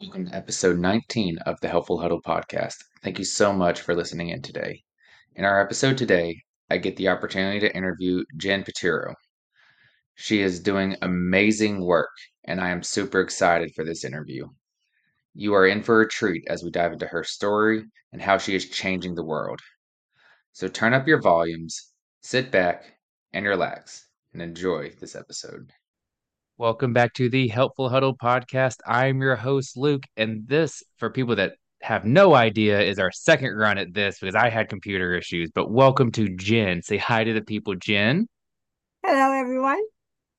Welcome to episode 19 of the Helpful Huddle podcast. Thank you so much for listening in today. In our episode today, I get the opportunity to interview Jen Piturro. She is doing amazing work, and I am super excited for this interview. You are in for a treat as we dive into her story and how she is changing the world. So turn up your volumes, sit back, and relax, and enjoy this episode. Welcome back to the Helpful Huddle podcast. I'm your host, Luke, and this, for people that have no idea, is our second run at this because I had computer issues. But welcome to Jen. Say hi to the people, Jen. Hello, everyone.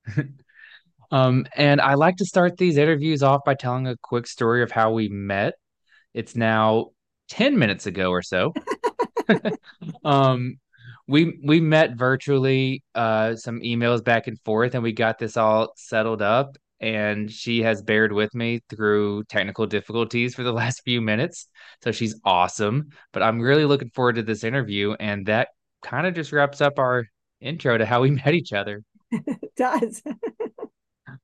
um, and I like to start these interviews off by telling a quick story of how we met. It's now 10 minutes ago or so. um, we we met virtually uh some emails back and forth and we got this all settled up and she has bared with me through technical difficulties for the last few minutes so she's awesome but i'm really looking forward to this interview and that kind of just wraps up our intro to how we met each other. It does.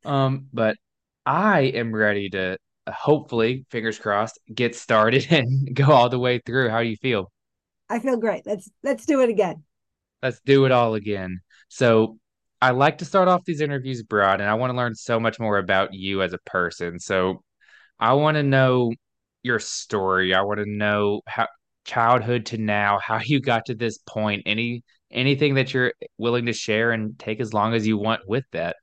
Um but i am ready to hopefully fingers crossed get started and go all the way through. How do you feel? I feel great. Let's let's do it again Let's do it all again. So, I like to start off these interviews broad, and I want to learn so much more about you as a person. So, I want to know your story. I want to know how childhood to now, how you got to this point. Any anything that you're willing to share and take as long as you want with that.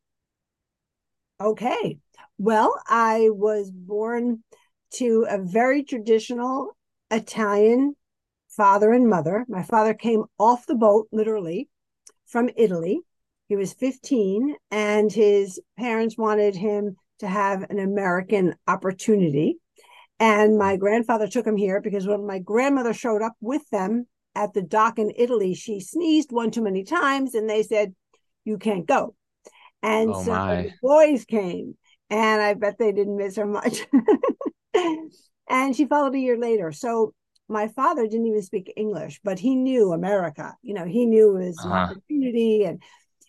Okay. Well, I was born to a very traditional Italian father and mother. My father came off the boat, literally, from Italy. He was 15, and his parents wanted him to have an American opportunity. And my grandfather took him here because when my grandmother showed up with them at the dock in Italy, she sneezed one too many times, and they said, You can't go. And oh so the boys came, and I bet they didn't miss her much. and she followed a year later. So my father didn't even speak English, but he knew America. You know, he knew his uh-huh. opportunity, and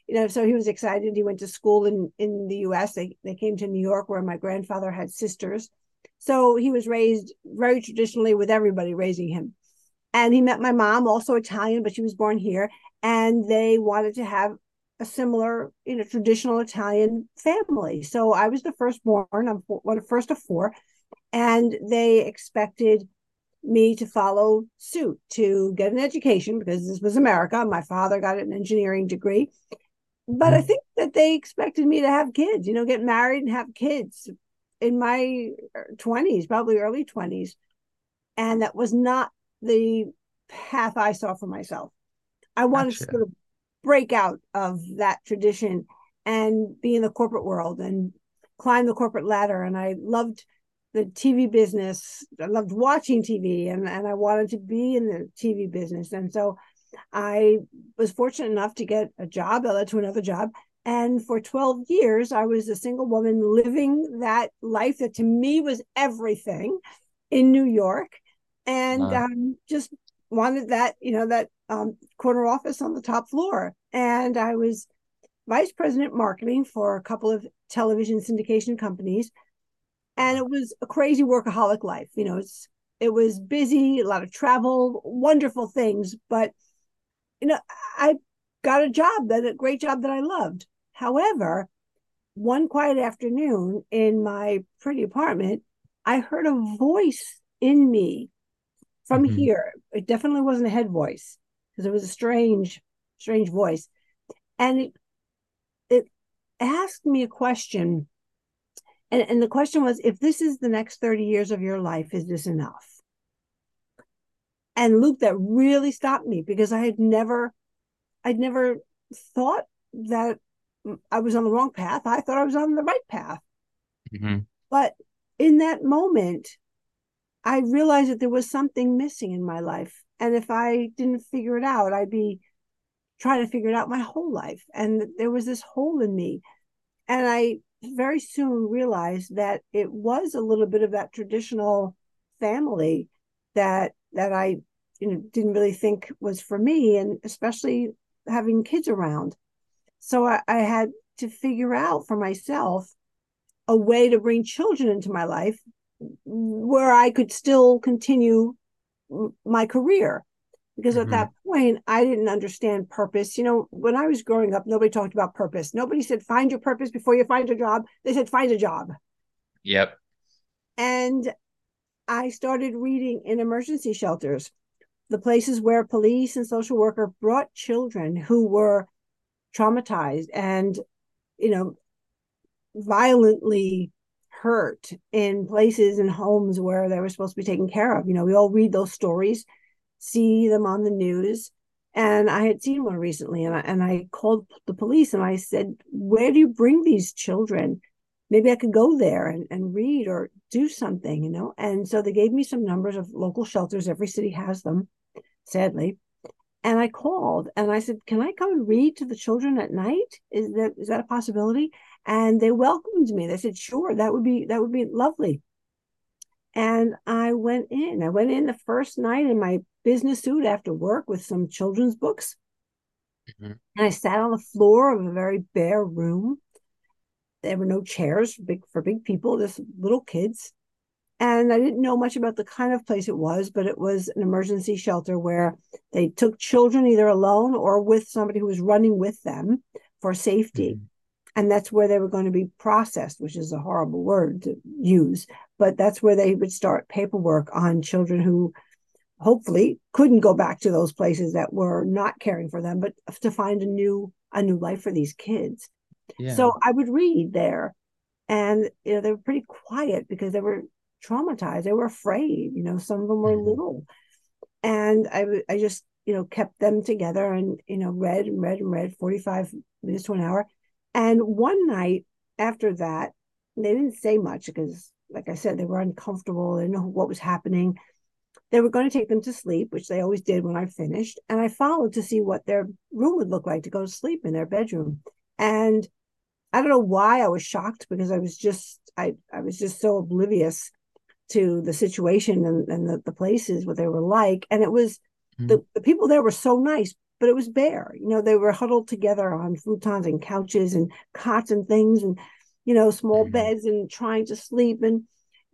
you know, so he was excited. He went to school in in the U.S. They they came to New York, where my grandfather had sisters. So he was raised very traditionally with everybody raising him. And he met my mom, also Italian, but she was born here. And they wanted to have a similar, you know, traditional Italian family. So I was the firstborn. I'm one of first of four, and they expected me to follow suit to get an education because this was America. My father got an engineering degree. But I mm-hmm. think that they expected me to have kids, you know, get married and have kids in my 20s, probably early 20s. And that was not the path I saw for myself. I wanted gotcha. to sort of break out of that tradition and be in the corporate world and climb the corporate ladder. And I loved the TV business. I loved watching TV and, and I wanted to be in the TV business. And so I was fortunate enough to get a job that led to another job. And for 12 years, I was a single woman living that life that to me was everything in New York. And wow. um, just wanted that, you know, that um, corner office on the top floor. And I was vice president marketing for a couple of television syndication companies and it was a crazy workaholic life you know it's it was busy a lot of travel wonderful things but you know i got a job that a great job that i loved. However one quiet afternoon in my pretty apartment i heard a voice in me from mm-hmm. here. It definitely wasn't a head voice because it was a strange strange voice. And it it asked me a question and, and the question was if this is the next 30 years of your life, is this enough? And Luke, that really stopped me because I had never, I'd never thought that I was on the wrong path. I thought I was on the right path. Mm-hmm. But in that moment, I realized that there was something missing in my life. And if I didn't figure it out, I'd be trying to figure it out my whole life. And there was this hole in me. And I very soon realized that it was a little bit of that traditional family that that I you know didn't really think was for me, and especially having kids around. So I, I had to figure out for myself a way to bring children into my life where I could still continue my career. Because at hmm that point, I didn't understand purpose. You know, when I was growing up, nobody talked about purpose. Nobody said, find your purpose before you find a job. They said, find a job. Yep. And I started reading in emergency shelters, the places where police and social worker brought children who were traumatized and, you know, violently hurt in places and homes where they were supposed to be taken care of. You know, we all read those stories, see them on the news. And I had seen one recently, and I, and I called the police and I said, Where do you bring these children? Maybe I could go there and, and read or do something, you know? And so they gave me some numbers of local shelters. Every city has them, sadly. And I called and I said, Can I come and read to the children at night? Is that is that a possibility? And they welcomed me. They said, Sure, that would be that would be lovely. And I went in. I went in the first night in my business suit after work with some children's books. Mm-hmm. And I sat on the floor of a very bare room. There were no chairs for big for big people, just little kids. And I didn't know much about the kind of place it was, but it was an emergency shelter where they took children either alone or with somebody who was running with them for safety. Mm-hmm. And that's where they were going to be processed, which is a horrible word to use, but that's where they would start paperwork on children who hopefully couldn't go back to those places that were not caring for them, but to find a new a new life for these kids. Yeah. So I would read there, and you know they were pretty quiet because they were traumatized. They were afraid. You know, some of them were mm-hmm. little, and I I just you know kept them together and you know read and read and read forty five minutes to an hour, and one night after that, they didn't say much because, like I said, they were uncomfortable. They know what was happening. They were going to take them to sleep, which they always did when I finished. And I followed to see what their room would look like to go to sleep in their bedroom. And I don't know why I was shocked because I was just I I was just so oblivious to the situation and, and the, the places what they were like. And it was mm-hmm. the, the people there were so nice, but it was bare. You know, they were huddled together on futons and couches and cots and things and, you know, small mm-hmm. beds and trying to sleep and,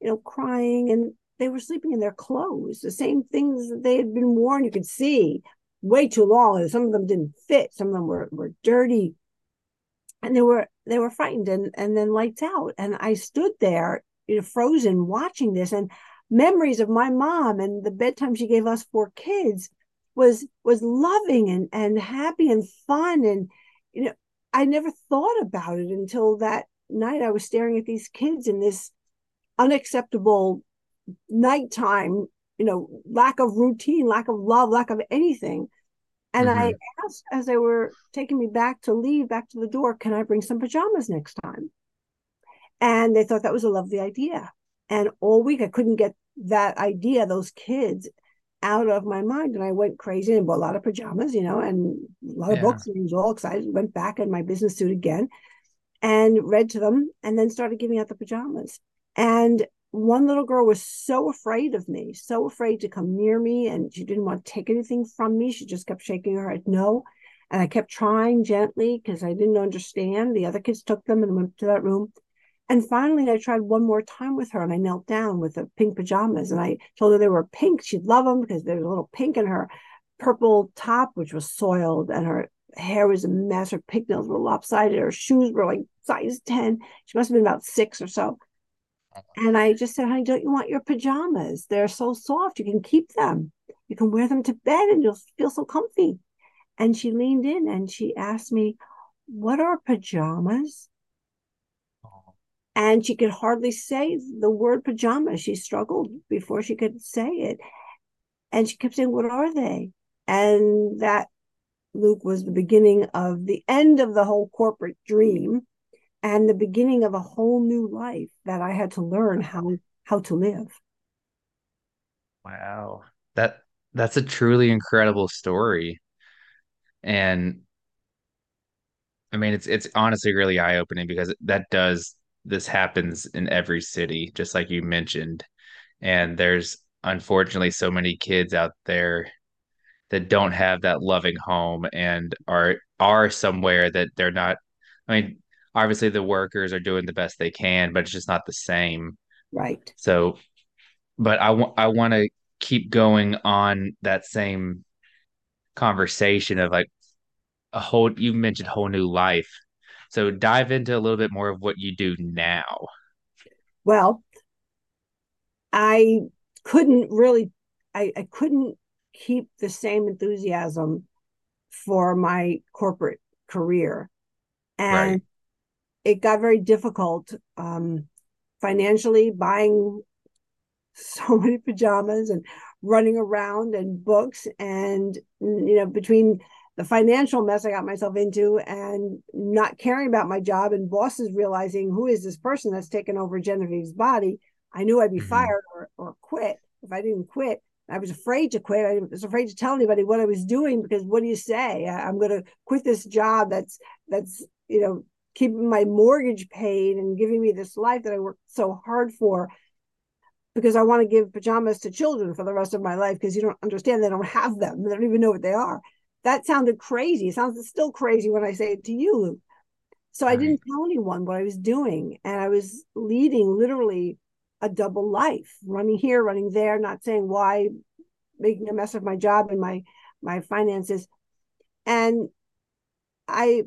you know, crying. And they were sleeping in their clothes, the same things that they had been worn. You could see way too long. And some of them didn't fit. Some of them were, were dirty. And they were they were frightened and, and then lights out. And I stood there, you know, frozen watching this and memories of my mom and the bedtime she gave us four kids was was loving and and happy and fun and you know i never thought about it until that night i was staring at these kids in this unacceptable nighttime you know lack of routine lack of love lack of anything and mm-hmm. i asked as they were taking me back to leave back to the door can i bring some pajamas next time and they thought that was a lovely idea and all week i couldn't get that idea those kids out of my mind and I went crazy and bought a lot of pajamas, you know, and a lot of yeah. books and I was all excited. Went back in my business suit again and read to them and then started giving out the pajamas. And one little girl was so afraid of me, so afraid to come near me, and she didn't want to take anything from me. She just kept shaking her head no. And I kept trying gently because I didn't understand. The other kids took them and went to that room. And finally, I tried one more time with her and I knelt down with the pink pajamas and I told her they were pink. She'd love them because there was a little pink in her purple top, which was soiled, and her hair was a mess. Her pigtails were lopsided. Her shoes were like size 10. She must have been about six or so. And I just said, honey, don't you want your pajamas? They're so soft. You can keep them. You can wear them to bed and you'll feel so comfy. And she leaned in and she asked me, What are pajamas? Oh. and she could hardly say the word pajama. She struggled before she could say it. And she kept saying, What are they? And that, Luke, was the beginning of the end of the whole corporate dream and the beginning of a whole new life that I had to learn how how to live. Wow. That that's a truly incredible story. And I mean it's it's honestly really eye-opening because that does this happens in every city, just like you mentioned. And there's unfortunately so many kids out there that don't have that loving home and are are somewhere that they're not I mean, obviously the workers are doing the best they can, but it's just not the same Right. So, but I want I want to keep going on that same conversation of like a whole you mentioned whole new life. So dive into a little bit more of what you do now. Well, I couldn't really I, I couldn't keep the same enthusiasm for my corporate career. And right. It got very difficult um, financially buying so many pajamas and running around and books and you know between the financial mess I got myself into and not caring about my job and bosses realizing who is this person that's taken over Genevieve's body, I knew I'd be mm-hmm. fired or, or quit if I didn't quit. I was afraid to quit. I was afraid to tell anybody what I was doing because what do you say? I'm going to quit this job that's that's you know keeping my mortgage paid and giving me this life that I worked so hard for because I want to give pajamas to children for the rest of my life because you don't understand they don't have them. They don't even know what they are. That sounded crazy. It sounds still crazy when I say it to you, Luke. So right. I didn't tell anyone what I was doing. And I was leading literally a double life, running here, running there, not saying why, making a mess of my job and my my finances. And I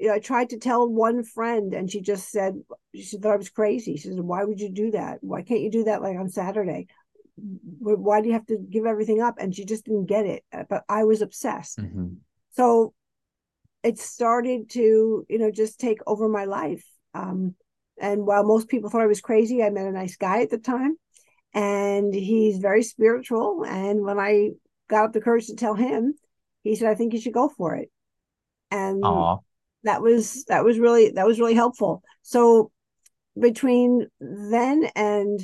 you know, I tried to tell one friend and she just said she thought I was crazy. She said, Why would you do that? Why can't you do that like on Saturday? Why do you have to give everything up? And she just didn't get it. But I was obsessed. Mm-hmm. So it started to, you know, just take over my life. Um, and while most people thought I was crazy, I met a nice guy at the time, and he's very spiritual. And when I got up the courage to tell him, he said, "I think you should go for it." And Aww. That was that was really that was really helpful. So between then and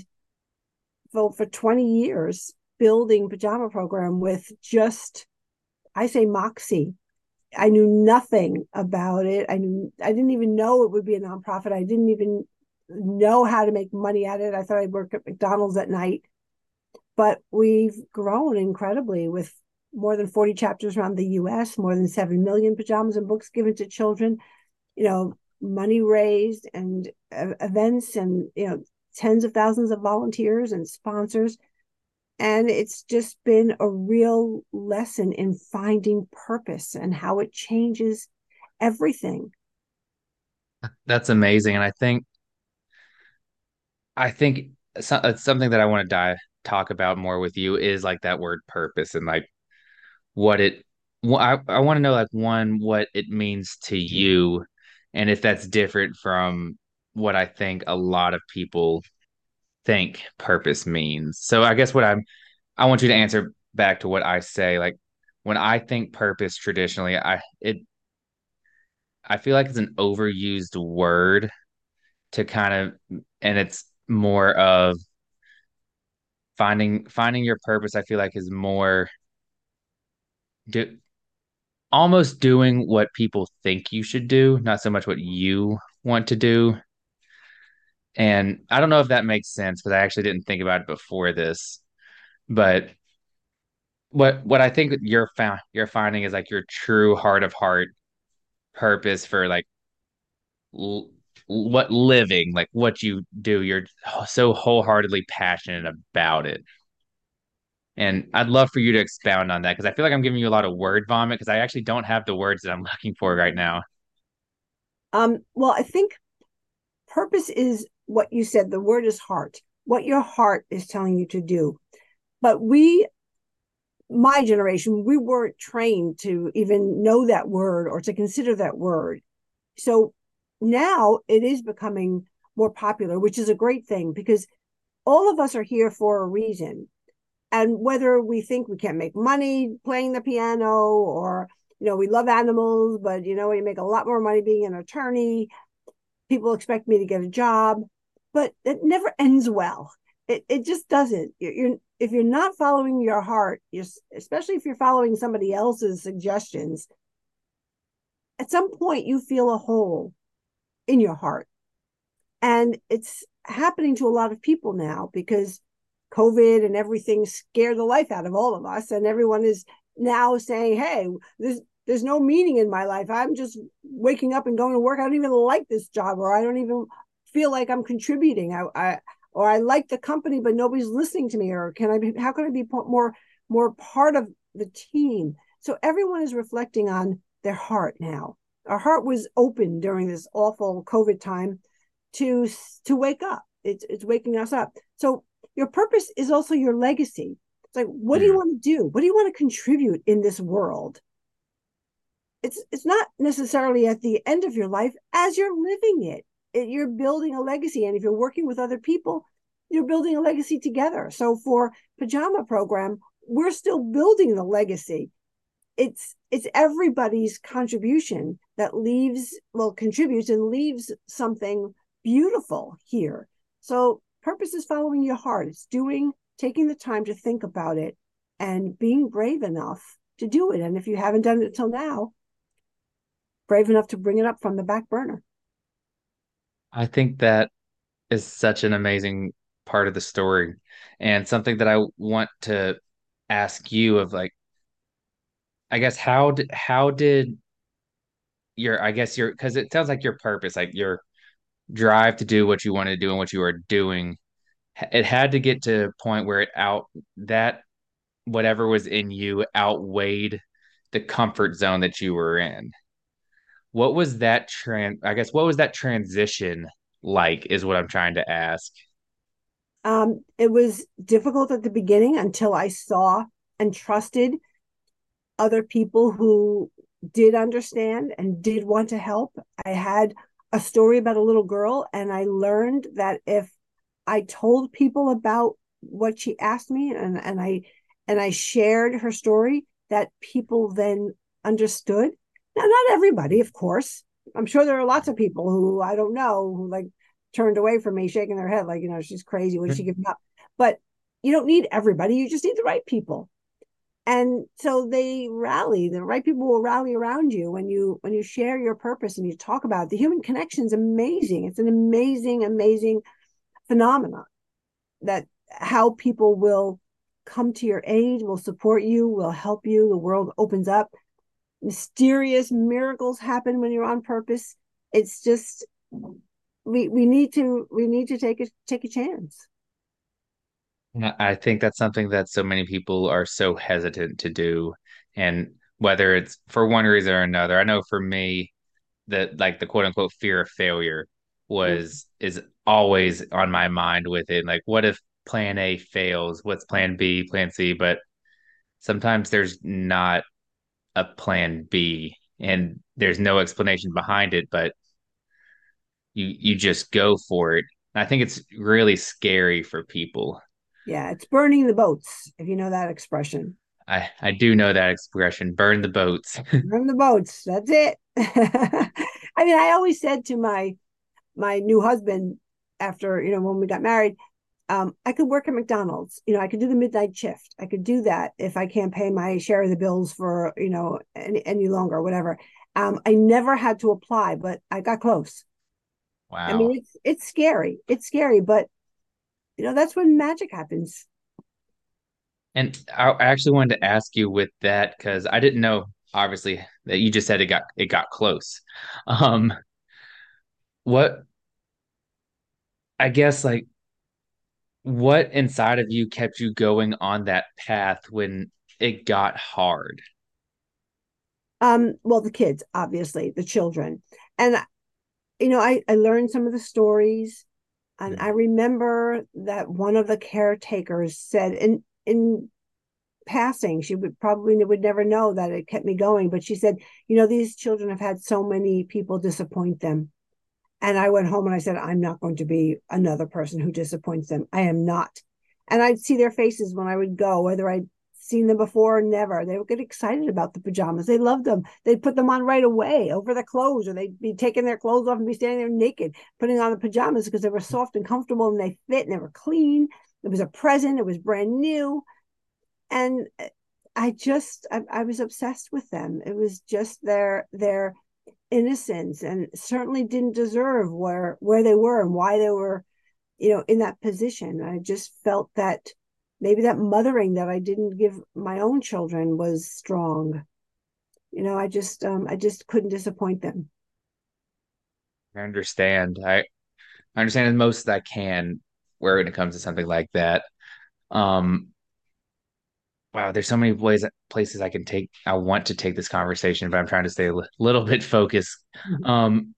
for for twenty years, building pajama program with just I say moxie I knew nothing about it. I knew I didn't even know it would be a nonprofit. I didn't even know how to make money at it. I thought I'd work at McDonald's at night. But we've grown incredibly with more than 40 chapters around the US, more than 7 million pajamas and books given to children, you know, money raised and uh, events and, you know, tens of thousands of volunteers and sponsors and it's just been a real lesson in finding purpose and how it changes everything. That's amazing. And I think, I think it's something that I want to dive, talk about more with you is like that word purpose and like what it, I, I want to know like one, what it means to you and if that's different from what I think a lot of people think purpose means. So I guess what I'm I want you to answer back to what I say. Like when I think purpose traditionally, I it I feel like it's an overused word to kind of and it's more of finding finding your purpose I feel like is more do almost doing what people think you should do, not so much what you want to do. And I don't know if that makes sense because I actually didn't think about it before this. But what what I think you're found you're finding is like your true heart of heart purpose for like l- what living like what you do you're so wholeheartedly passionate about it and I'd love for you to expound on that because I feel like I'm giving you a lot of word vomit because I actually don't have the words that I'm looking for right now. Um, well, I think purpose is what you said. The word is heart, what your heart is telling you to do. But we, my generation, we weren't trained to even know that word or to consider that word. So now it is becoming more popular, which is a great thing because all of us are here for a reason. And whether we think we can't make money playing the piano or, you know, we love animals, but, you know, we make a lot more money being an attorney, people expect me to get a job, but it never ends well. It, it just doesn't. You're, you're if you're not following your heart, you're, especially if you're following somebody else's suggestions, at some point you feel a hole in your heart. And it's happening to a lot of people now because COVID and everything scared the life out of all of us. And everyone is now saying, hey, there's there's no meaning in my life. I'm just waking up and going to work. I don't even like this job, or I don't even feel like I'm contributing. I, I or I like the company, but nobody's listening to me, or can I be, how can I be more, more part of the team? So everyone is reflecting on their heart now. Our heart was open during this awful COVID time to, to wake up. It's, it's waking us up. So your purpose is also your legacy. It's like, what do you want to do? What do you want to contribute in this world? It's it's not necessarily at the end of your life as you're living it. it. You're building a legacy, and if you're working with other people, you're building a legacy together. So for pajama program, we're still building the legacy. It's it's everybody's contribution that leaves well contributes and leaves something beautiful here. So purpose is following your heart. It's doing taking the time to think about it and being brave enough to do it. And if you haven't done it till now, brave enough to bring it up from the back burner. I think that is such an amazing part of the story and something that I want to ask you of like I guess how did how did your I guess your because it sounds like your purpose like your drive to do what you want to do and what you are doing it had to get to a point where it out that whatever was in you outweighed the comfort zone that you were in. What was that trans i guess what was that transition like is what i'm trying to ask. Um, it was difficult at the beginning until i saw and trusted other people who did understand and did want to help. I had a story about a little girl and i learned that if I told people about what she asked me and, and I and I shared her story that people then understood. Now, not everybody, of course. I'm sure there are lots of people who I don't know who like turned away from me, shaking their head like, you know, she's crazy. When she mm-hmm. giving up? But you don't need everybody. You just need the right people. And so they rally. The right people will rally around you when you when you share your purpose and you talk about it. The human connection is amazing. It's an amazing, amazing phenomenon that how people will come to your aid, will support you, will help you. The world opens up. Mysterious miracles happen when you're on purpose. It's just we we need to we need to take a take a chance. I think that's something that so many people are so hesitant to do. And whether it's for one reason or another, I know for me, that like the quote unquote fear of failure was mm-hmm. is always on my mind with it. Like, what if plan A fails? What's plan B, plan C? But sometimes there's not a plan B and there's no explanation behind it, but you you just go for it. I think it's really scary for people. Yeah, it's burning the boats, if you know that expression. I, I do know that expression, burn the boats. burn the boats. That's it. I mean, I always said to my my new husband after you know when we got married um, I could work at McDonald's. You know, I could do the midnight shift. I could do that if I can't pay my share of the bills for you know any, any longer, whatever. Um, I never had to apply, but I got close. Wow. I mean, it's it's scary. It's scary, but you know that's when magic happens. And I actually wanted to ask you with that because I didn't know, obviously, that you just said it got it got close. Um, what I guess like what inside of you kept you going on that path when it got hard? Um, well, the kids, obviously, the children. And you know, I, I learned some of the stories. And I remember that one of the caretakers said in in passing, she would probably would never know that it kept me going, but she said, you know, these children have had so many people disappoint them. And I went home and I said, I'm not going to be another person who disappoints them. I am not. And I'd see their faces when I would go, whether I'd seen them before or never. They would get excited about the pajamas. They loved them. They'd put them on right away over the clothes, or they'd be taking their clothes off and be standing there naked, putting on the pajamas because they were soft and comfortable and they fit and they were clean. It was a present. It was brand new. And uh, I just I, I was obsessed with them. It was just their their innocence and certainly didn't deserve where where they were and why they were you know in that position i just felt that maybe that mothering that i didn't give my own children was strong you know i just um i just couldn't disappoint them i understand i, I understand as most as i can where when it comes to something like that. Um, wow, there's so many ways places I can take. I want to take this conversation, but I'm trying to stay a little bit focused. Mhm. Um,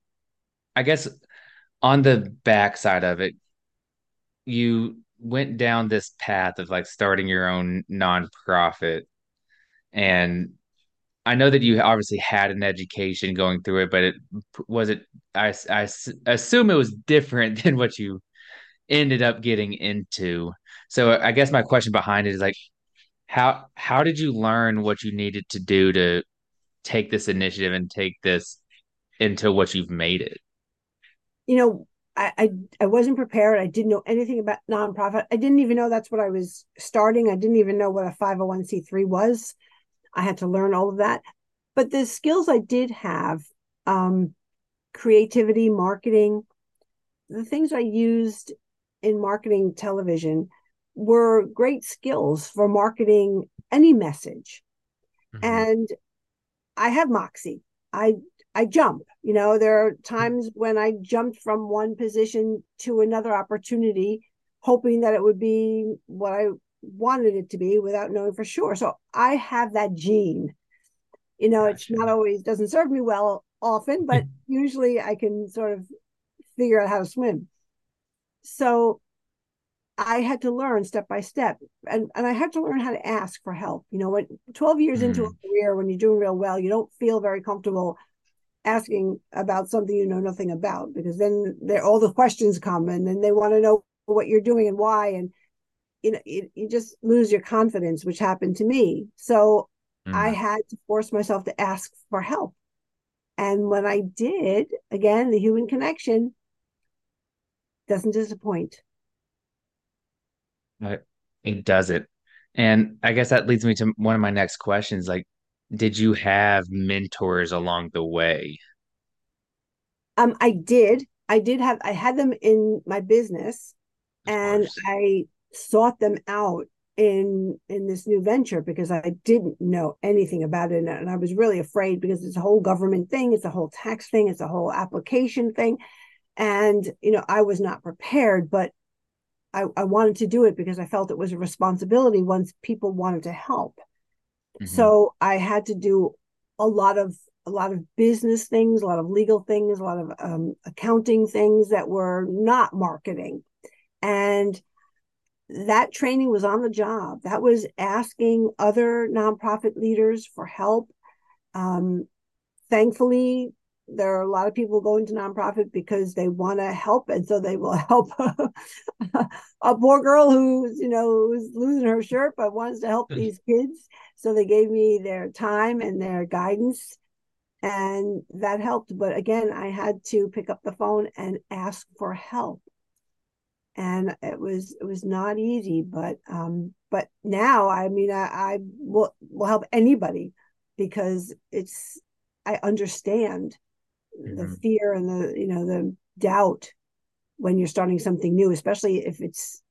I guess on the backside of it, you went down this path of like starting your own nonprofit, and I know that you obviously had an education going through it, but it was it. I, I assume it was different than what you ended up getting into. So I guess my question behind it is like, how how did you learn what you needed to do to take this initiative and take this into what you've made it? You know, I, I I wasn't prepared. I didn't know anything about nonprofit. I didn't even know that's what I was starting. I didn't even know what a 501c3 was. I had to learn all of that. But the skills I did have, um, creativity, marketing, the things I used in marketing television were great skills for marketing any message. Mm-hmm. And I have moxie. I I jump. You know, there are times when I jumped from one position to another opportunity, hoping that it would be what I wanted it to be without knowing for sure. So I have that gene. You know, gotcha. it's not always doesn't serve me well often, but usually I can sort of figure out how to swim. So I had to learn step by step, and and I had to learn how to ask for help. You know, when 12 years mm. into a career, when you're doing real well, you don't feel very comfortable asking about something you know nothing about because then there all the questions come and then they want to know what you're doing and why and you know you, you just lose your confidence which happened to me so mm. i had to force myself to ask for help and when i did again the human connection doesn't disappoint it does it and i guess that leads me to one of my next questions like did you have mentors along the way? Um, I did. I did have. I had them in my business, and I sought them out in in this new venture because I didn't know anything about it, and I was really afraid because it's a whole government thing, it's a whole tax thing, it's a whole application thing, and you know I was not prepared, but I, I wanted to do it because I felt it was a responsibility once people wanted to help. Mm-hmm. So I had to do a lot of a lot of business things, a lot of legal things, a lot of um, accounting things that were not marketing, and that training was on the job. That was asking other nonprofit leaders for help. Um, thankfully, there are a lot of people going to nonprofit because they want to help and so they will help a poor girl who's you know who's losing her shirt but wants to help these kids. So they gave me their time and their guidance and that helped. But again i had to pick up the phone and ask for help. And it was it was not easy but um but now i mean i, I will will help anybody because it's i understand mm-hmm. the fear and the you know the doubt when you're starting something new especially if it's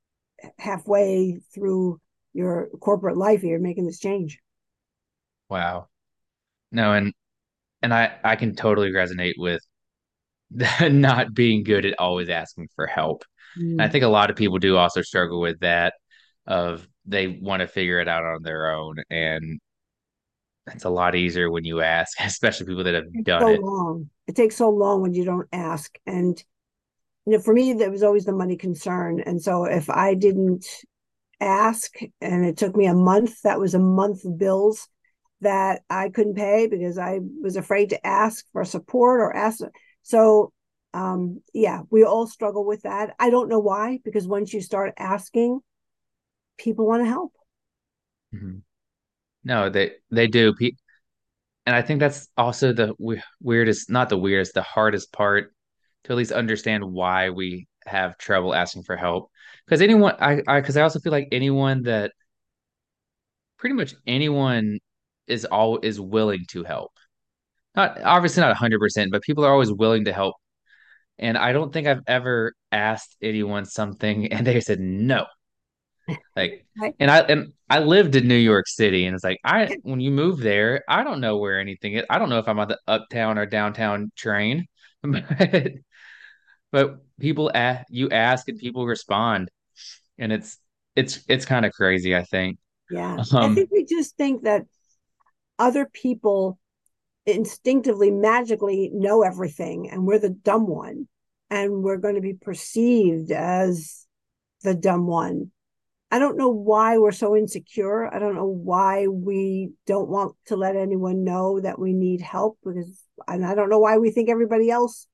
halfway through your corporate life you're making this change wow no and and i i can totally resonate with not being good at always asking for help mm. i think a lot of people do also struggle with that of they want to figure it out on their own and it's a lot easier when you ask, especially people that have it's done so it. Long. It takes so long when you don't ask. And you know, for me, there was always the money concern. And so if I didn't ask and it took me a month, that was a month of bills that I couldn't pay because I was afraid to ask for support or ask. So um yeah, we all struggle with that. I don't know why, because once you start asking, people want to help. Mm-hmm. No, they they do. And I think that's also the weirdest, not the weirdest, the hardest part to at least understand why we have trouble asking for help. Because anyone, I, I, because I also feel like anyone that, pretty much anyone is all is willing to help. Not obviously not hundred percent, but people are always willing to help. And I don't think I've ever asked anyone something and they said no. Like, and I and I lived in New York City, and it's like I when you move there, I don't know where anything is. I don't know if I'm on the uptown or downtown train, but but people ask, you ask and people respond. and it's it's it's kind of crazy, I think. Yeah. I Um, think we just think that other people instinctively, magically know everything, and we're the dumb one, and we're going to be perceived as the dumb one. I don't know why we're so insecure. I don't know why we don't want to let anyone know that we need help because, and I don't know why we think everybody else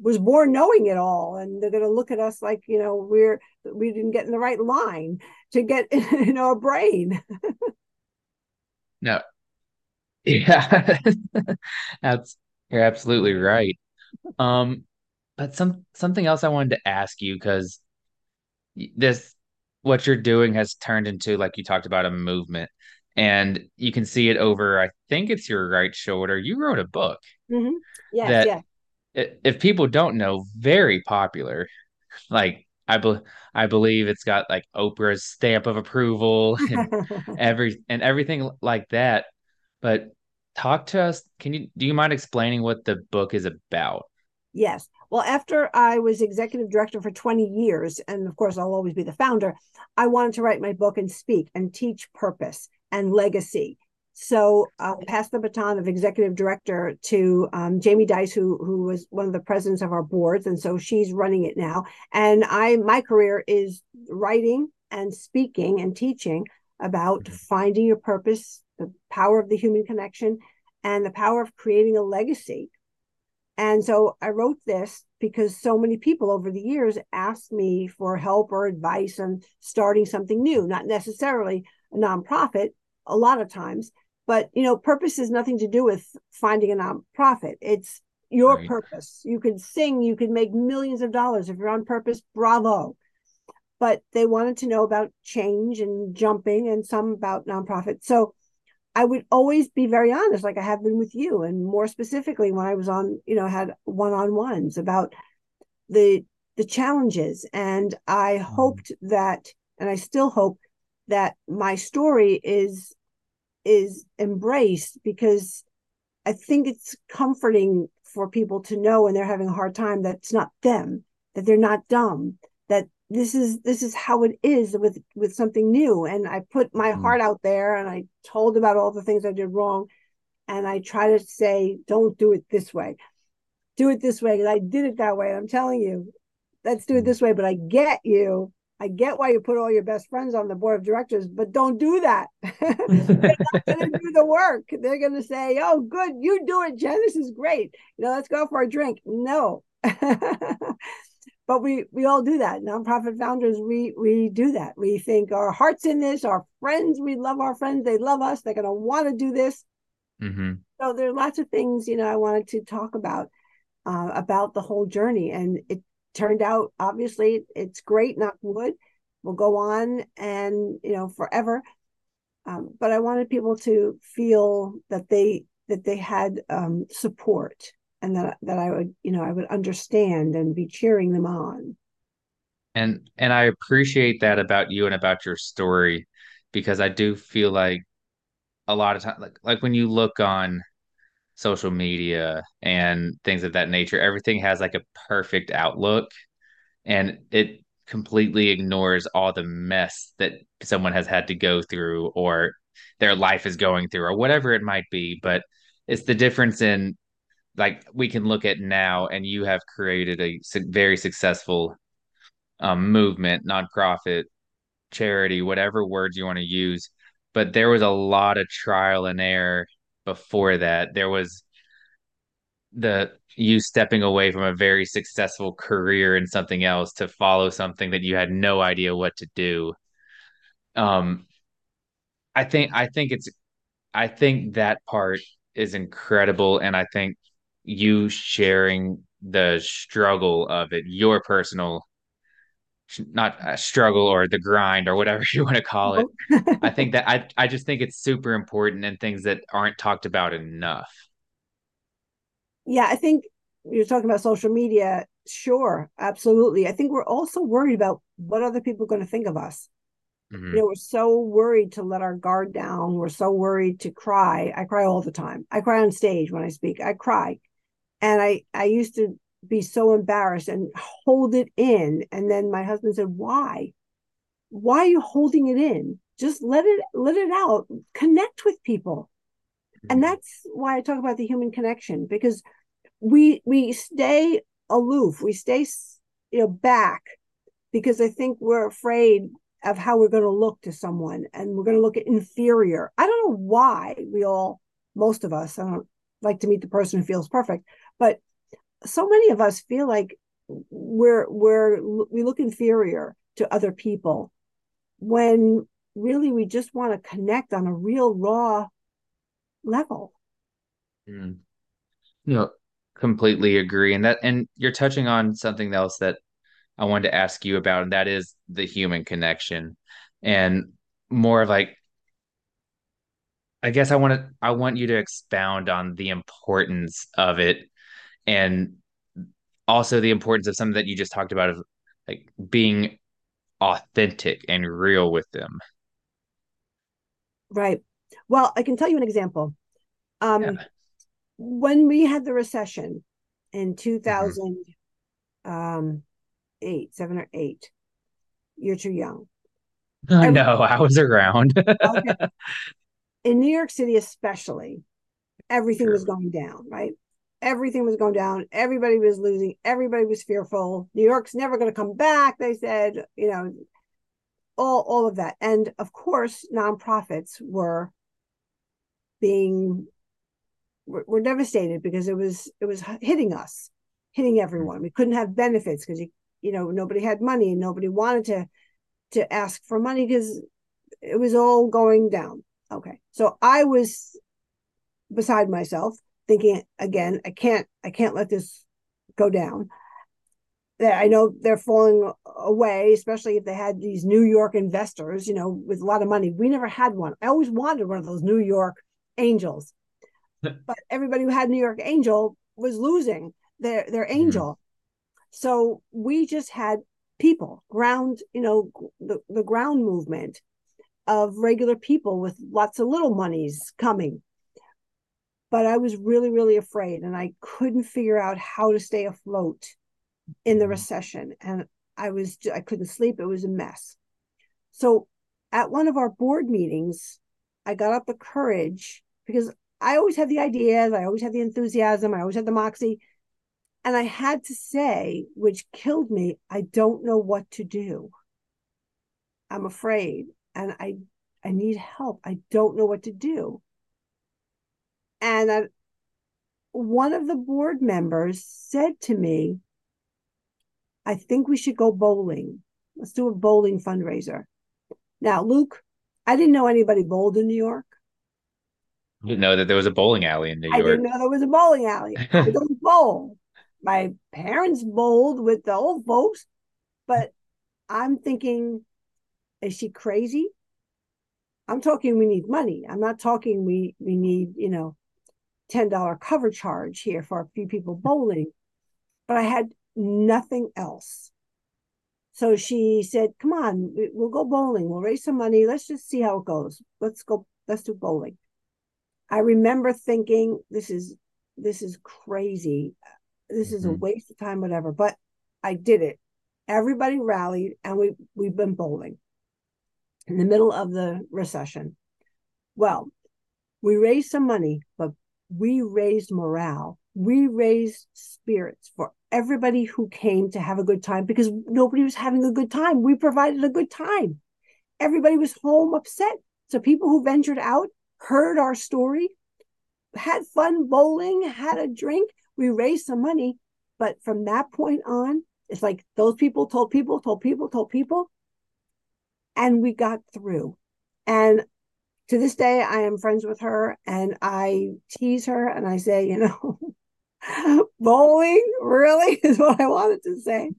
was born knowing it all and they're going to look at us like you know we're we didn't get in the right line to get in our brain no, yeah, that's you're absolutely right. Um, but some something else I wanted to ask you because this what you're doing has turned into like you talked about a movement, and you can see it over. I think it's your right shoulder. You wrote a book mm-hmm. yes that, yes if people don't know, very popular. Like I be I believe it's got like Oprah's stamp of approval and every and everything like that. But talk to us. Can you do you mind explaining what the book is about? yes well after i was executive director for 20 years and of course i'll always be the founder i wanted to write my book and speak and teach purpose and legacy so I'll pass the baton of executive director to um, Jamie Dice, who who was one of the presidents of our boards, and so she's running it now. And I, my career is writing and speaking and teaching about mm-hmm. finding your purpose, the power of the human connection, and the power of creating a legacy. And so I wrote this because so many people over the years asked me for help or advice on starting something new, not necessarily a nonprofit, a lot of times but you know, purpose has nothing to do with finding a nonprofit. It's your right. purpose. You can sing, you can make millions of dollars if you're on purpose. Bravo. But they wanted to know about change and jumping and some about nonprofit. So I would always be very honest, like I have been with you, and more specifically when I was on, you know, had one-on-ones about the the challenges. And I mm. hoped that, and I still hope that my story is is embraced because I think it's comforting for people to know when they're having a hard time that it's not them, that they're not dumb, that this is this is how it is with with something new. And I put my mm. heart out there and I told about all the things I did wrong. And I try to say, don't do it this way. Do it this way. Because I did it that way. I'm telling you, let's do it mm. this way. But I get you I get why you put all your best friends on the board of directors, but don't do that. They're not going to do the work. They're going to say, "Oh, good, you do it, Jen. This is great. You know, let's go for a drink." No, but we we all do that. Nonprofit founders, we we do that. We think our hearts in this. Our friends, we love our friends. They love us. They're going to want to do this. Mm-hmm. So there are lots of things you know I wanted to talk about uh, about the whole journey, and it turned out obviously it's great Not knock wood will go on and you know forever um, but i wanted people to feel that they that they had um, support and that that i would you know i would understand and be cheering them on. And and i appreciate that about you and about your story because i do feel like a lot of time like like when you look on social media and things of that nature everything has like a perfect outlook and it completely ignores all the mess that someone has had to go through or their life is going through or whatever it might be but it's the difference in like we can look at now and you have created a very successful um, movement nonprofit charity whatever words you want to use but there was a lot of trial and error before that. There was the you stepping away from a very successful career in something else to follow something that you had no idea what to do. Um i think i think it's i think that part is incredible and i think you sharing the struggle of it your personal not a struggle or the grind or whatever you want to call it i think that i i just think it's super important and things that aren't talked about enough yeah, I think you're talking about social media. Sure, absolutely. I think we're also worried about what other people are going to think of us. Mm-hmm. You know, we're so worried to let our guard down. We're so worried to cry. I cry all the time. I cry on stage when I speak. I cry. And I I used to be so embarrassed and hold it in. And then my husband said, Why? why are you holding it in? Just let it let it out. Connect with people. Mm-hmm. And that's why I talk about the human connection because we we stay aloof. We stay you know back because I think we're afraid of how we're going to look to someone and we're going to look inferior. I don't know why we all most of us, I don't like to meet the person who feels perfect, but so many of us feel like we're we're we look inferior to other people when really we just want to connect on a real raw level. Mm. Know, completely agree. And that and you're touching on something else that I wanted to ask you about, and that is the human connection. And more like I guess I want to I want you to expound on the importance of it and also the importance of something that you just talked about of like being authentic and real with them. Right. Well, I can tell you an example. Um, yeah. When we had the recession in 2008, mm-hmm. um, seven or eight, you're too young. I know. I was around. okay. In New York City, especially, everything sure. was going down, right? Everything was going down. Everybody was losing. Everybody was fearful. New York's never going to come back. They said, you know, all all of that, and of course, nonprofits were being were, were devastated because it was it was hitting us, hitting everyone. We couldn't have benefits because you you know nobody had money and nobody wanted to to ask for money because it was all going down. Okay, so I was beside myself thinking again i can't i can't let this go down. I know they're falling away especially if they had these new york investors you know with a lot of money. We never had one. I always wanted one of those new york angels. But everybody who had new york angel was losing their their mm-hmm. angel. Mm-hmm. so we just had people ground you know the, the ground movement of regular people with lots of little monies coming but I was really, really afraid and I couldn't figure out how to stay afloat in the mm-hmm. recession. And I was, I couldn't sleep. It was a mess. So at one of our board meetings, I got up the courage because I always had the ideas, I always had the enthusiasm, I always had the moxie. And I had to say, which killed me, I don't know what to do. I'm afraid and I I need help. I don't know what to do. And I, one of the board members said to me, I think we should go bowling. Let's do a bowling fundraiser. Now, Luke, I didn't know anybody bowled in New York. I didn't know that there was a bowling alley in New York. I didn't know there was a bowling alley. I don't bowl. My parents bowled with the old folks, but I'm thinking, is she crazy? I'm talking we need money. I'm not talking we we need, you know, $10 cover charge here for a few people bowling, but I had nothing else. So she said, Come on, we'll go bowling. We'll raise some money. Let's just see how it goes. Let's go, let's do bowling. I remember thinking, This is this is crazy. This is mm-hmm. a waste of time, whatever. But I did it. Everybody rallied and we we've been bowling in the middle of the recession. Well, we raised some money, but we raised morale. We raised spirits for everybody who came to have a good time because nobody was having a good time. We provided a good time. Everybody was home upset. So people who ventured out heard our story, had fun bowling, had a drink. We raised some money. But from that point on, it's like those people told people, told people, told people. And we got through. And to this day, I am friends with her and I tease her and I say, you know, bowling really is what I wanted to say.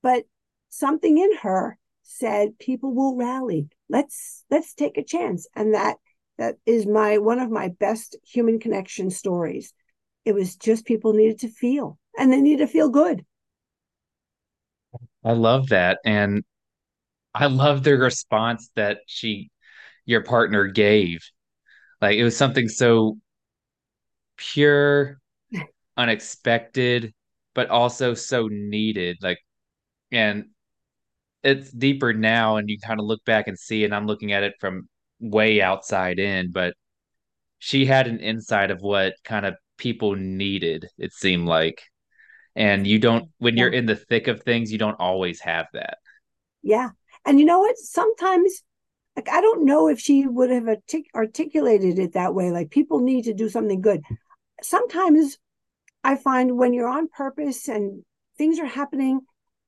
But something in her said people will rally. Let's let's take a chance. And that that is my one of my best human connection stories. It was just people needed to feel and they need to feel good. I love that. And I love the response that she your partner gave. Like it was something so pure, unexpected, but also so needed. Like, and it's deeper now and you kind of look back and see and I'm looking at it from way outside in, but she had an insight of what kind of people needed, it seemed like. And you don't when you're in the thick of things, you don't always have that. Yeah. And you know what? Sometimes, like, I don't know if she would have artic- articulated it that way. Like, people need to do something good. Sometimes I find when you're on purpose and things are happening,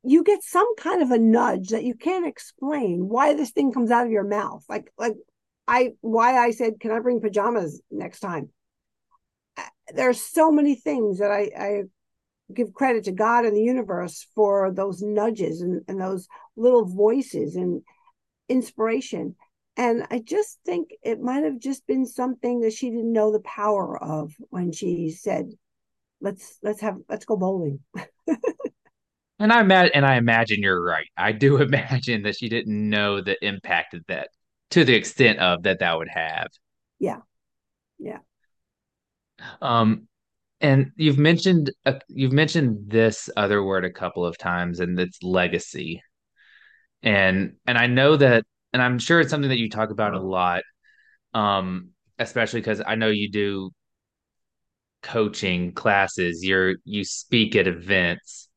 you get some kind of a nudge that you can't explain why this thing comes out of your mouth. Like, like I, why I said, can I bring pajamas next time? There are so many things that I, I give credit to God and the universe for those nudges and, and those little voices and inspiration. And I just think it might have just been something that she didn't know the power of when she said, let's let's have let's go bowling. And I imagine and I imagine you're right. I do imagine that she didn't know the impact of that to the extent of that that would have. Yeah. Yeah. Um and you've mentioned uh, you've mentioned this other word a couple of times and it's legacy. And and I know that and I'm sure it's something that you talk about a lot um especially cuz I know you do coaching classes, you're you speak at events.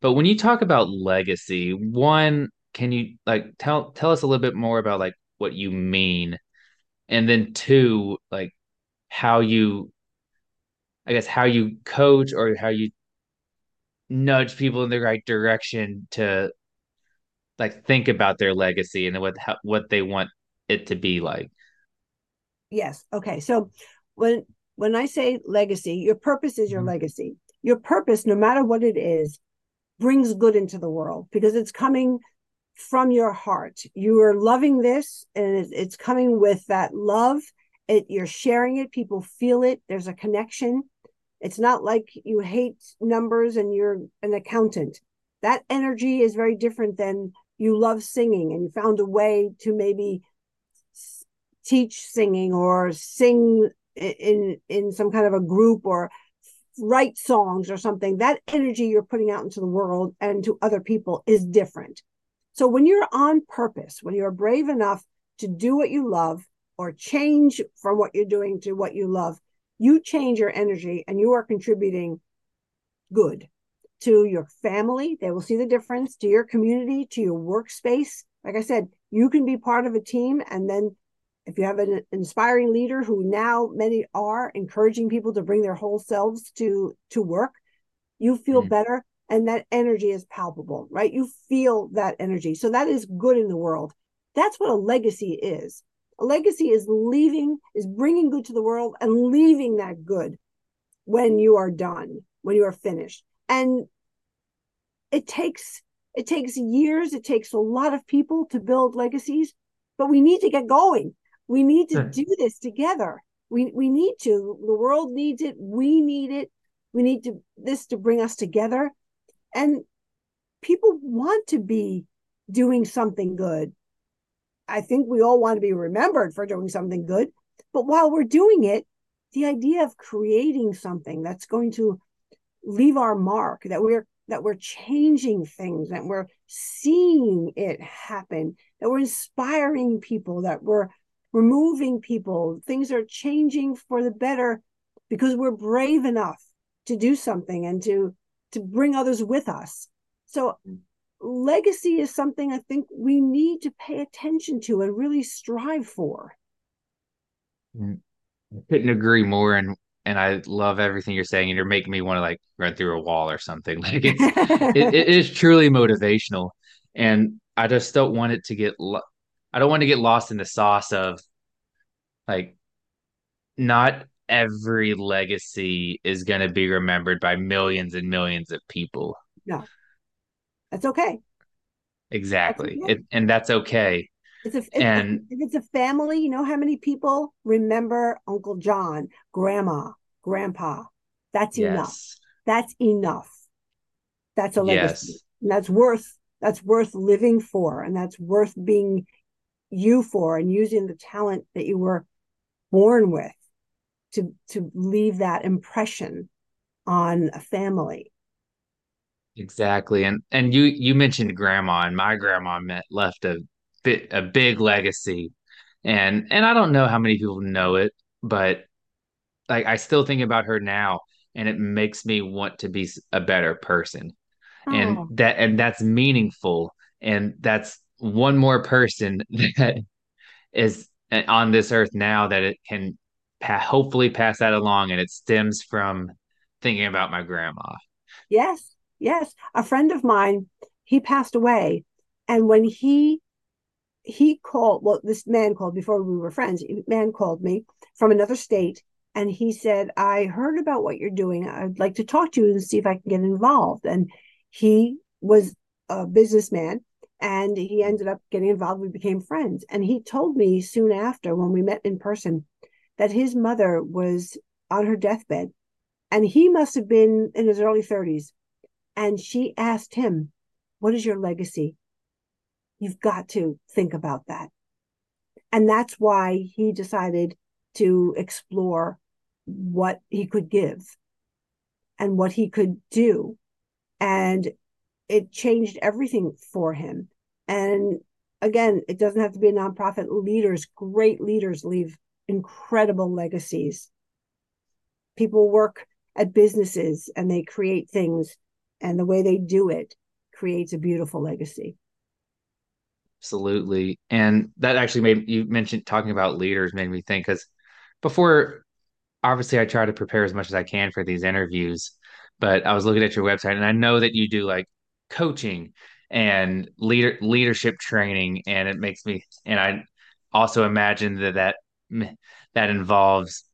But when you talk about legacy, one, can you like tell tell us a little bit more about like what you mean? And then two, like how you I guess how you coach or how you nudge people in the right direction to like think about their legacy and what what they want it to be like. Yes. Okay. So when when I say legacy, your purpose is your Mhm. legacy. Your purpose, no matter what it is, brings good into the world because it's coming from your heart. You are loving this and it's coming with that love. It you're sharing it, people feel it. There's a connection. It's not like you hate numbers and you're an accountant. That energy is very different than you love singing and you found a way to maybe teach singing or sing in in some kind of a group or write songs or something that energy you're putting out into the world and to other people is different. So when you're on purpose when you're brave enough to do what you love or change from what you're doing to what you love you change your energy and you are contributing good to your family. They will see the difference to your community to your workspace. Like i said you can be part of a team and then if you have an inspiring leader who now many are encouraging people to bring their whole selves to to work you feel mm. better and that energy is palpable right? You feel that energy. So that is good in the world. That's what a legacy is. A legacy is leaving is bringing good to the world and leaving that good when you are done when you are finished. And it takes it takes years it takes a lot of people to build legacies but we need to get going we need to do this together. We we need to. The world needs it. We need it. We need to this to bring us together. And people want to be doing something good. I think we all want to be remembered for doing something good. But while we're doing it, the idea of creating something that's going to leave our mark, that we're that we're changing things, that we're seeing it happen, that we're inspiring people, that we're we're moving people. Things are changing for the better because we're brave enough to do something and to to bring others with us. So mm. legacy is something I think we need to pay attention to and really strive for. Mm. I couldn't agree more and and I love everything you're saying and you're making me want to like run through a wall or something. Like it's it, it is truly motivational and I just don't want it to get lo- I don't want to get lost in the sauce of like not every legacy is going to be remembered by millions and millions of people. No. That's okay. Exactly. That's okay. It, and that's okay. It's a, if, and if it's a family, you know how many people remember Uncle John, Grandma, Grandpa. That's yes. enough. That's enough. That's a legacy. Yes. And that's worth that's worth living for and that's worth being you for and using the talent that you were born with to to leave that impression on a family Exactly. And and you you mentioned grandma and my grandma met, left a bit a big legacy. And and I don't know how many people know it, but like I still think about her now and it makes me want to be a better person. And Oh, that and that's meaningful and that's one more person that is uh, on this earth now that it can pa- hopefully pass that along and it stems from thinking about my grandma. yes, yes. A friend of mine, he passed away. And when he he called, well, this man called before we were friends, man called me from another state. And he said, I heard about what you're doing. I'd like to talk to you and see if I can get involved. And he was a businessman and he ended up getting involved. We became friends. And he told me soon after when we met in person that his mother was on her deathbed and he must have been in his early 30s. And she asked him, What is your legacy? You've got to think about that. And that's why he decided to explore what he could give and what he could do. And it changed everything for him. And again, it doesn't have to be a nonprofit. Leaders, great leaders, leave incredible legacies. People work at businesses and they create things, and the way they do it creates a beautiful legacy. Absolutely. And that actually made you mentioned talking about leaders made me think because before, obviously, I try to prepare as much as I can for these interviews, but I was looking at your website and I know that you do like coaching and leader leadership training, and it makes me, and I also imagine that that that involves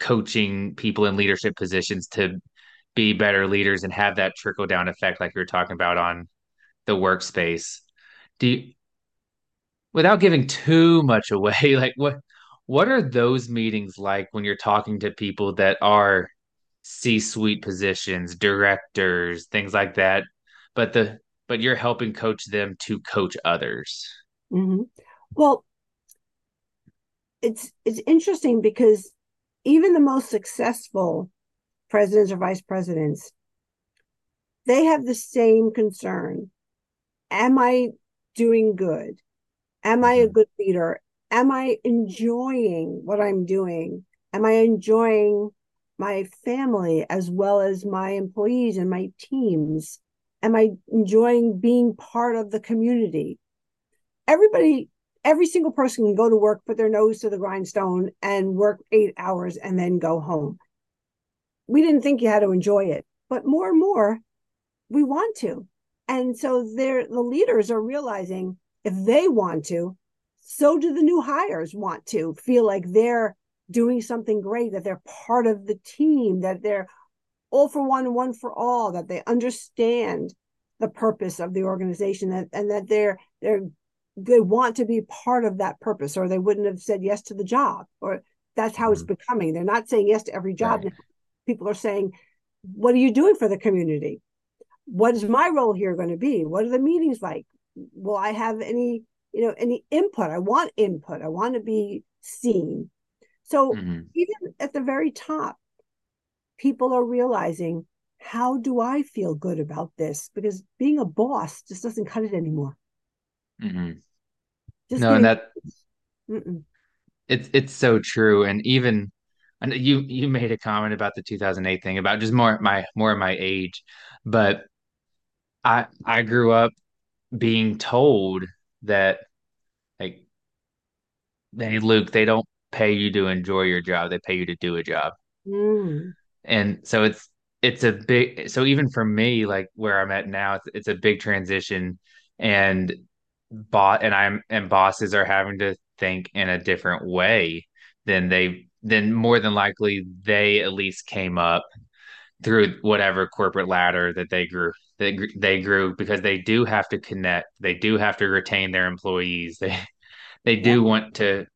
coaching people in leadership positions to be better leaders and have that trickle down effect, like you were talking about on the workspace. Do you, without giving too much away, like what what are those meetings like when you're talking to people that are C-suite positions, directors, things like that, but the but you're helping coach them to coach others. Mm-hmm. Well, it's it's interesting because even the most successful presidents or vice presidents, they have the same concern. Am I doing good? Am I a Mm-hmm. good leader? Am I enjoying what I'm doing? Am I enjoying my family as well as my employees and my teams? Am I enjoying being part of the community? Everybody, every single person can go to work, put their nose to the grindstone, and work eight hours and then go home. We didn't think you had to enjoy it, but more and more we want to. And so they're the leaders are realizing if they want to, so do the new hires want to feel like they're doing something great, that they're part of the team, that they're all for one and one for all, that they understand the purpose of the organization that, and that they're they're they want to be part of that purpose or they wouldn't have said yes to the job or that's how it's Mm-hmm. becoming. They're not saying yes to every job Right. people are saying what are you doing for the community? What is my role here going to be? What are the meetings like will i have any you know any input i want input i want to be seen so Mm-hmm. even at the very top people are realizing how do i feel good about this because being a boss just doesn't cut it anymore Mm-hmm. just No, and that mm-mm. it's it's so true. And even and you you made a comment about the 2008 thing about just more my more of my age, but I I grew up being told that like hey Luke, they don't pay you to enjoy your job, they pay you to do a job. Mm. And so it's it's a big so even for me, like where I'm at now, it's it's a big transition and bot and I'm and bosses are having to think in a different way than they then more than likely they at least came up through whatever corporate ladder that they grew they, they grew because they do have to connect they do have to retain their employees they they yeah do want to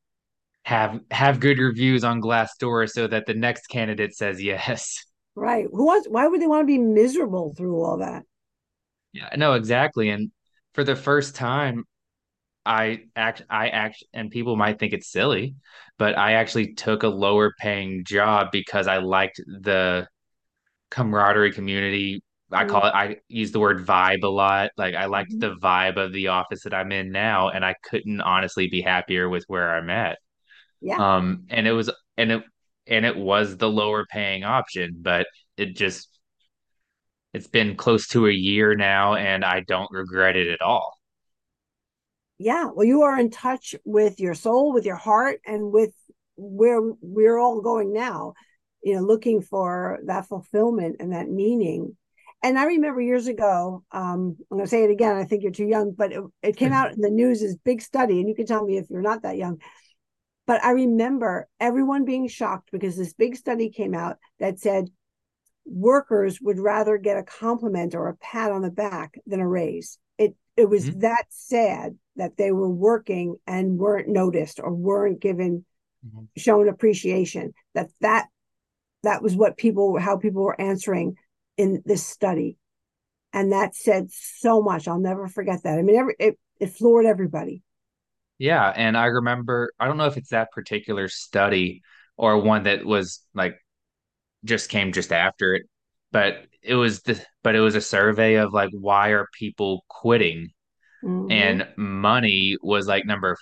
have have good reviews on Glassdoor so that the next candidate says yes. right who wants why would they want to be miserable through all that Yeah, no, exactly. And for the first time, I act, I act, and people might think it's silly, but I actually took a lower paying job because I liked the camaraderie community I call it I use the word vibe a lot. Like I liked Mm-hmm. the vibe of the office that I'm in now, and I couldn't honestly be happier with where I'm at. Yeah. Um, and it was and it and it was the lower paying option, but it just it's been close to a year now, and I don't regret it at all. Yeah. Well, you are in touch with your soul, with your heart, and with where we're all going now, you know, looking for that fulfillment and that meaning. And I remember years ago, um, I'm going to say it again. I think you're too young, but it, it came out in the news as big study, and you can tell me if you're not that young. But I remember everyone being shocked because this big study came out that said workers would rather get a compliment or a pat on the back than a raise. It it was Mhm. that sad that they were working and weren't noticed or weren't given Mhm. shown appreciation. That that that was what people how people were answering in this study. And that said so much. I'll never forget that. I mean, every it, it floored everybody. Yeah, and I remember, I don't know if it's that particular study or one that was like just came just after it, but it was the but it was a survey of like why are people quitting? Mm-hmm. And money was like number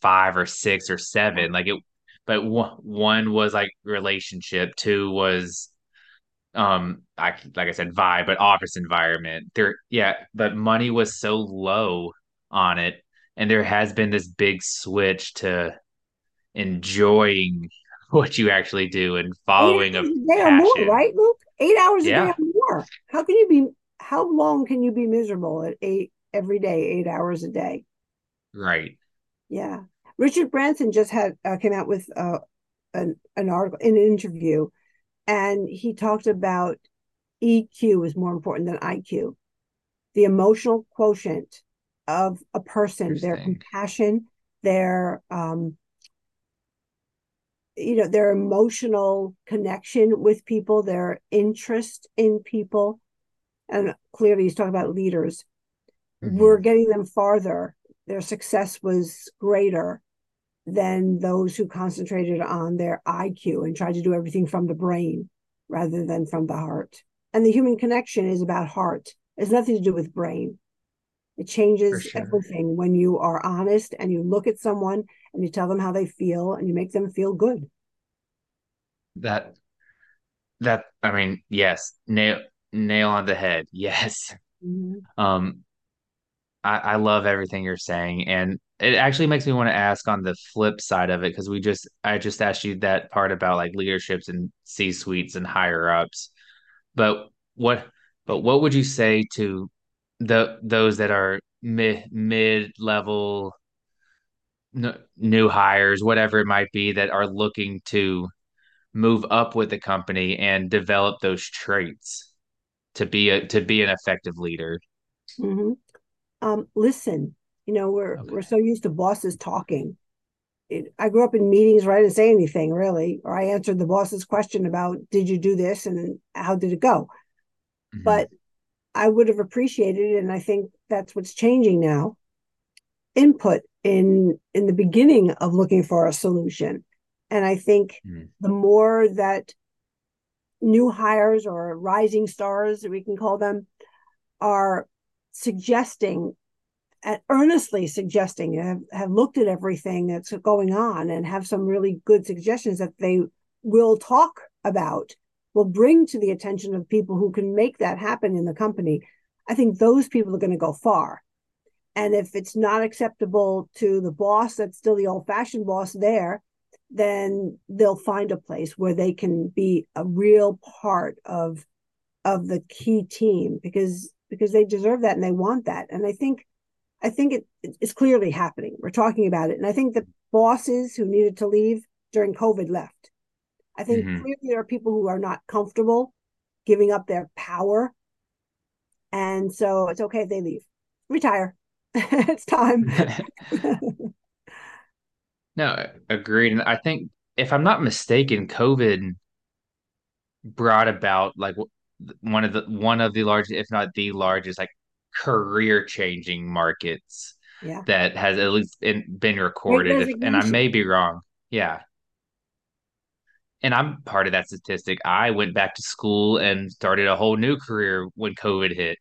five or six or seven. Like it, but one one was like relationship, two was um I like I said vibe, but office environment. There yeah, but money was so low on it and there has been this big switch to enjoying what you actually do and following a or more, passion. right, Luke? Eight hours a day or more. How can you be? How long can you be miserable at eight every day, eight hours a day? right. Yeah. Richard Branson just had uh, came out with uh, an an article, in an interview, and he talked about EQ is more important than IQ. The emotional quotient of a person, their compassion, their um, you know their emotional connection with people their interest in people. And clearly he's talking about leaders. We're Mhm. getting them farther. Their success was greater than those who concentrated on their iq and tried to do everything from the brain rather than from the heart and the human connection is about heart it has nothing to do with brain it changes sure. everything when you are honest and you look at someone and you tell them how they feel and you make them feel good That that I mean, yes, nail nail on the head. Yes. mm-hmm. Um, I, I love everything you're saying, and it actually makes me want to ask on the flip side of it because we just I just asked you that part about like leaderships and C suites and higher ups, but what but what would you say to the those that are mid mid level n- new hires, whatever it might be, that are looking to move up with the company and develop those traits to be a to be an effective leader? Mm-hmm. Um, listen, you know, we're Okay. we're so used to bosses talking. It, I grew up in meetings where I didn't say anything really, or I answered the boss's question about did you do this and how did it go. Mhm. But I would have appreciated and I think that's what's changing now. Input in in the beginning of looking for a solution, and I think Mhm. the more that new hires or rising stars, we can call them, are suggesting earnestly suggesting have, have looked at everything that's going on and have some really good suggestions that they will talk about will bring to the attention of people who can make that happen in the company i think those people are going to go far. And if it's not acceptable to the boss that's still the old fashioned boss there then they'll find a place where they can be a real part of of the key team because because they deserve that and they want that. And i think I think it, it's clearly happening. We're talking about it. And I think the bosses who needed to leave during COVID left. I think Mhm. clearly there are people who are not comfortable giving up their power. And so it's okay if they leave. Retire. it's time. No, agreed. And I think if I'm not mistaken, COVID brought about like one of the one of the largest, if not the largest, like career changing markets yeah. that has at least been, been recorded. If and I may be wrong. Yeah. and I'm part of that statistic. I went back to school and started a whole new career when COVID hit.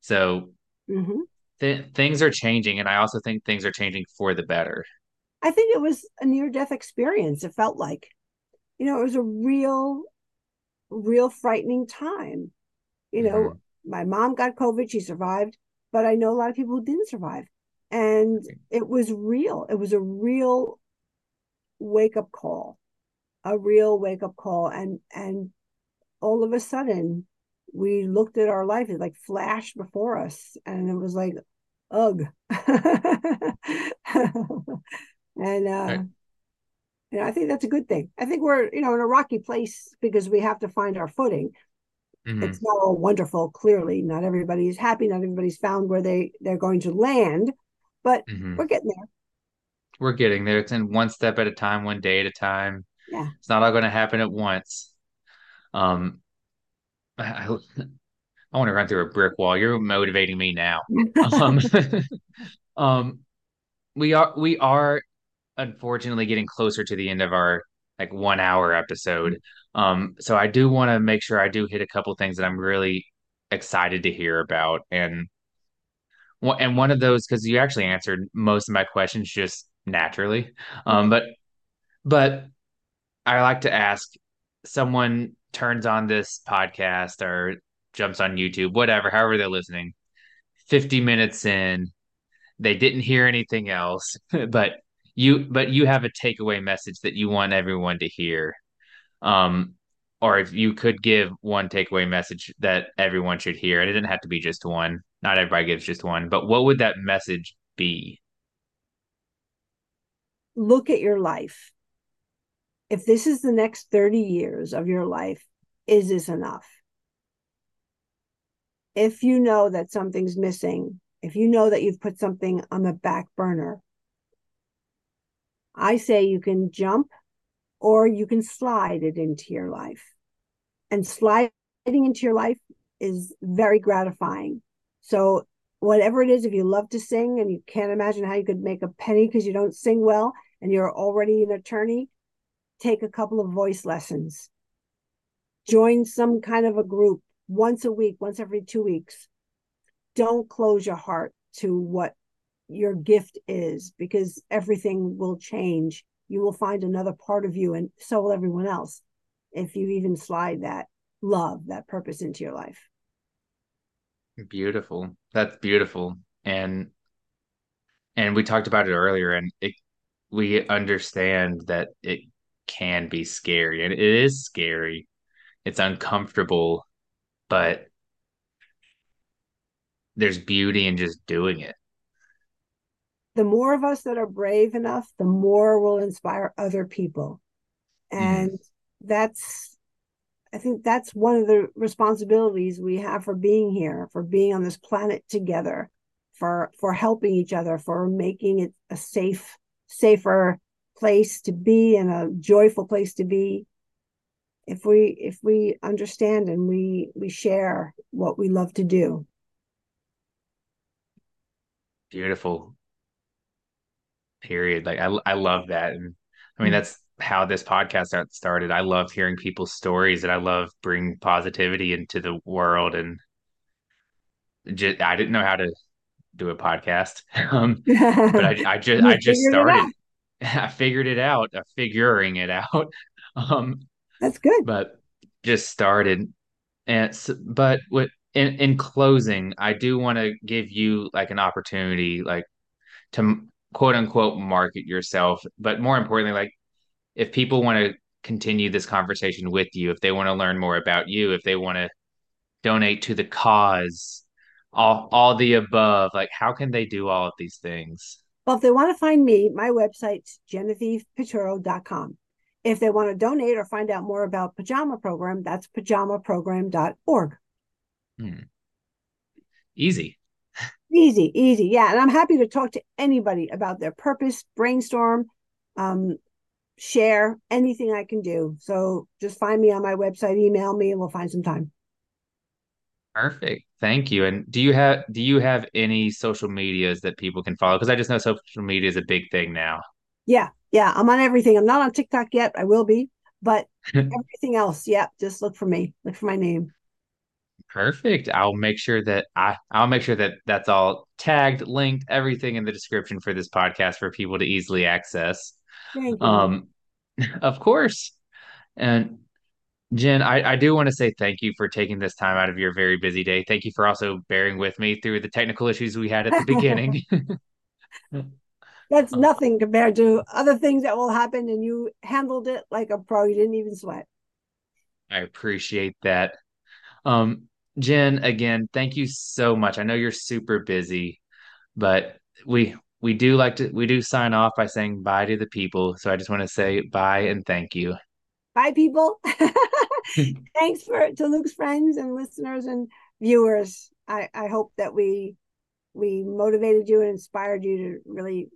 So hmm th things are changing, and I also think things are changing for the better. I think it was a near death experience. It felt like, you know, it was a real, real frightening time. You know, hmm my mom got COVID, she survived, but I know a lot of people who didn't survive. And it was real. It was a real wake up call, a real wake up call. And and all of a sudden we looked at our life, it like flashed before us. And it was like, ugh. and uh Right. you know, I think that's a good thing. I think we're, you know, in a rocky place because we have to find our footing. It's hmm not all wonderful, clearly. Not everybody's happy, not everybody's found where they, they're going to land, but hmm we're getting there. We're getting there. It's in one step at a time, one day at a time. Yeah. It's not all going to happen at once. Um, I, I want to run through a brick wall. You're motivating me now. Um, um, we are we are unfortunately getting closer to the end of our like one hour episode. Um, so I do want to make sure I do hit a couple things that I'm really excited to hear about, and one and one of those because you actually answered most of my questions just naturally. Um, but but I like to ask someone turns on this podcast or jumps on YouTube, whatever, however they're listening, 50 minutes in, they didn't hear anything else, but you but you have a takeaway message that you want everyone to hear. Um, or if you could give one takeaway message that everyone should hear, and it didn't have to be just one. Not everybody gives just one, but what would that message be? Look at your life. If this is the next 30 years of your life, is this enough? If you know that something's missing, if you know that you've put something on the back burner, I say you can jump or you can slide it into your life. And sliding into your life is very gratifying. So, whatever it is, if you love to sing and you can't imagine how you could make a penny because you don't sing well and you're already an attorney, take a couple of voice lessons. Join some kind of a group once a week, once every two weeks. Don't close your heart to what your gift is because everything will change. You will find another part of you, and so will everyone else if you even slide that love, that purpose into your life. Beautiful. That's beautiful. And and we talked about it earlier, and it we understand that it can be scary, and it is scary. It's uncomfortable, but there's beauty in just doing it. The more of us that are brave enough, the more will inspire other people. Mm, And that's, I think that's one of the responsibilities we have for being here, for being on this planet together, for for helping each other, for making it a safe, safer place to be and a joyful place to be. If we if we understand and we we share what we love to do. beautiful. Period. Like I I love that, and I mean Mm. that's how this podcast got started. I love hearing people's stories, and I love bringing positivity into the world. And just I didn't know how to do a podcast, um, but I I just I just started. I figured it out, uh, figuring it out. Um, That's good. but just started. And but what in in closing, I do want to give you like an opportunity, like to quote unquote market yourself. But more importantly, like if people want to continue this conversation with you, if they want to learn more about you, if they want to donate to the cause, all all the above, like how can they do all of these things? Well, if they want to find me, my website's genevievepiturro.com. If they want to donate or find out more about Pajama Program, that's pajamaprogram.org. Hmm. Easy. Easy, easy. Yeah. And I'm happy to talk to anybody about their purpose, brainstorm, um, share anything I can do. So just find me on my website, email me, and we'll find some time. Perfect. Thank you. And do you have do you have any social medias that people can follow? Because I just know social media is a big thing now. Yeah. Yeah. I'm on everything. I'm not on TikTok yet. I will be, but Everything else, yep, just look for me. Look for my name. Perfect. I'll make sure that I I'll make sure that that's all tagged, linked, everything in the description for this podcast for people to easily access. Thank you, Um, of course. And Jen, I, I do want to say thank you for taking this time out of your very busy day. Thank you for also bearing with me through the technical issues we had at the beginning. That's Um, nothing compared to other things that will happen, and you handled it like a pro. You didn't even sweat. I appreciate that. Um, Jen, again, thank you so much. I know you're super busy, but we we do like to we do sign off by saying bye to the people. So I just want to say bye and thank you. Bye, people. Thanks for to Luke's friends and listeners and viewers. I, I hope that we we motivated you and inspired you to really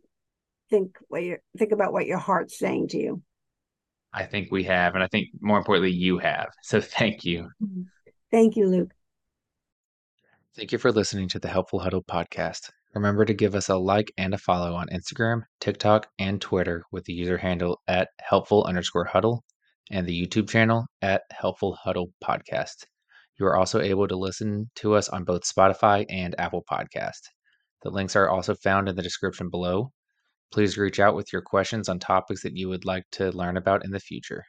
think what you think about what your heart's saying to you. I think we have, and I think more importantly, you have. So thank you. Mm-hmm. Thank you, Luke. Thank you for listening to the Helpful Huddle podcast. Remember to give us a like and a follow on Instagram, TikTok, and Twitter with the user handle at helpful underscore huddle and the YouTube channel at Helpful Huddle Podcast. You are also able to listen to us on both Spotify and Apple Podcast. The links are also found in the description below. Please reach out with your questions on topics that you would like to learn about in the future.